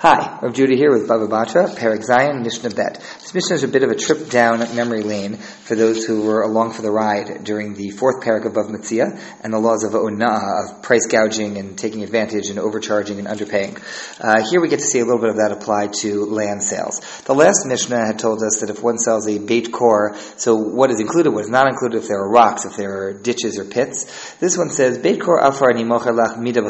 Hi, Rav Judah here with Baba Batra, Perek Zayin, Mishnah Bet. This Mishnah is a bit of a trip down memory lane for those who were along for the ride during the fourth perek of Bava Metzia and the laws of Ona'ah, of price gouging and taking advantage and overcharging and underpaying. Uh, here we get to see a little bit of that applied to land sales. The last Mishnah had told us that if one sells a beit kor, so what is included, what is not included, if there are rocks, if there are ditches or pits. This one says, beit kor afar ni lach mida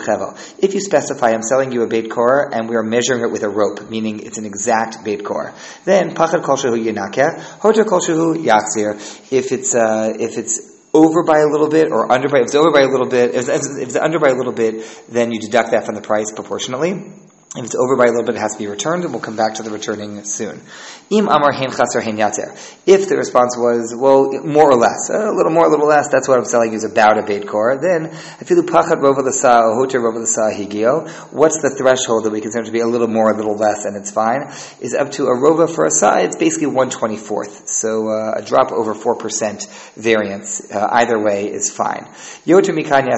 If you specify, I'm selling you a beit kor and we are measuring it with a rope, meaning it's an exact beit kor. Then pachad kol shehu yinakeh, hoter kol shehu yaksir. If it's uh, if it's over by a little bit or under by if it's over by a little bit, if it's, if it's under by a little bit, then you deduct that from the price proportionally. If it's over by a little bit, it has to be returned, and we'll come back to the returning soon. Im amar hein chaser hein yatzer. If the response was, well, more or less, a little more, a little less, that's what I'm selling you is about a beit kor, then afilu pachad rova l'sa, hoter rova l'sa higio, what's the threshold that we consider to be a little more, a little less, and it's fine, is up to a rova for a sa, it's basically 124th. So uh, a drop over 4% variance, uh, either way is fine. Yoter mikan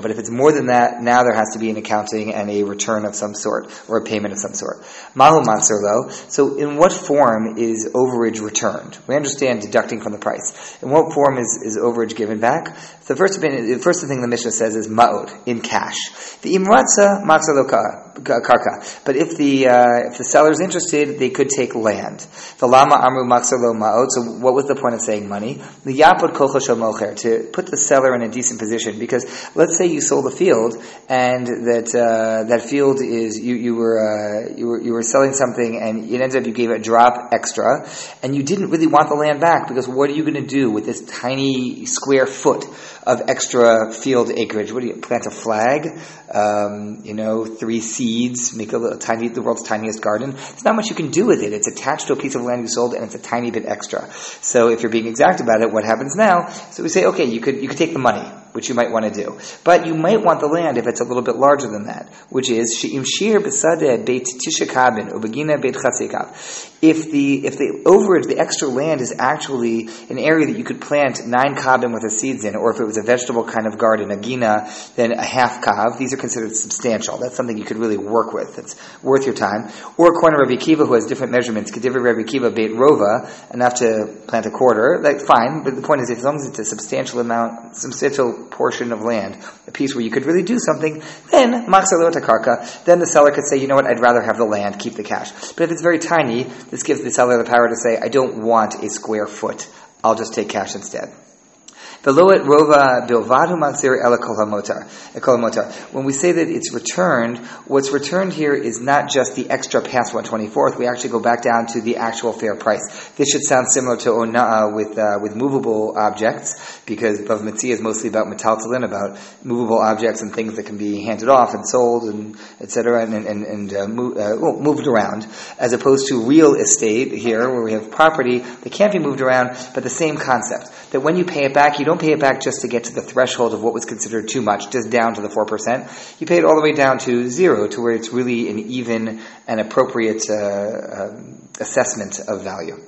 but if it's more than that, now there has to be an accounting and a return of some sort or a payment of some sort. Mahu lo. So in what form is overage returned? We understand deducting from the price. In what form is, is overage given back? The first, the first thing the Mishnah says is ma'od, in cash. The imratza matzaloka karka. But if the uh, if the seller is interested, they could take land. The lama amru matzalo ma'od. So what was the point of saying money? The yapod kochosho mocher to put the seller in a decent position. Because let's say you sold a field and that uh, that field is you you were uh, you were you were selling something and it ends up you gave a drop extra and you didn't really want the land back because what are you going to do with this tiny square foot? of extra field acreage. What do you plant a flag? Um, you know, three seeds, make a little tiny, the world's tiniest garden. There's not much you can do with it. It's attached to a piece of land you sold, and it's a tiny bit extra. So if you're being exact about it, what happens now? So we say, okay, you could you could take the money which you might want to do. But you might want the land if it's a little bit larger than that, which is she'im shir beit tishakabin ubegina beit chatzikav. If the if the overage, the extra land is actually an area that you could plant nine kabin with the seeds in, or if it was a vegetable kind of garden, a gina, then a half kav. These are considered substantial. That's something you could really work with. It's worth your time. Or a corner of Rabbi Akiva who has different measurements. Kediva Rabbi Akiva beit rova, enough to plant a quarter. Like fine, but the point is, as long as it's a substantial amount, substantial portion of land, a piece where you could really do something, then karka, then the seller could say, you know what, I'd rather have the land, keep the cash. But if it's very tiny, this gives the seller the power to say, I don't want a square foot, I'll just take cash instead. Rova bilvadu When we say that it's returned, what's returned here is not just the extra past 124th. We actually go back down to the actual fair price. This should sound similar to ona'a with uh, with movable objects because Bava Metzia is mostly about metaltalin, about movable objects and things that can be handed off and sold and etc. and and, and uh, move, uh, well, moved around, as opposed to real estate here where we have property that can't be moved around, but the same concept that when you pay it back, you don't pay it back just to get to the threshold of what was considered too much, just down to the 4%. You pay it all the way down to zero, to where it's really an even and appropriate uh, uh, assessment of value.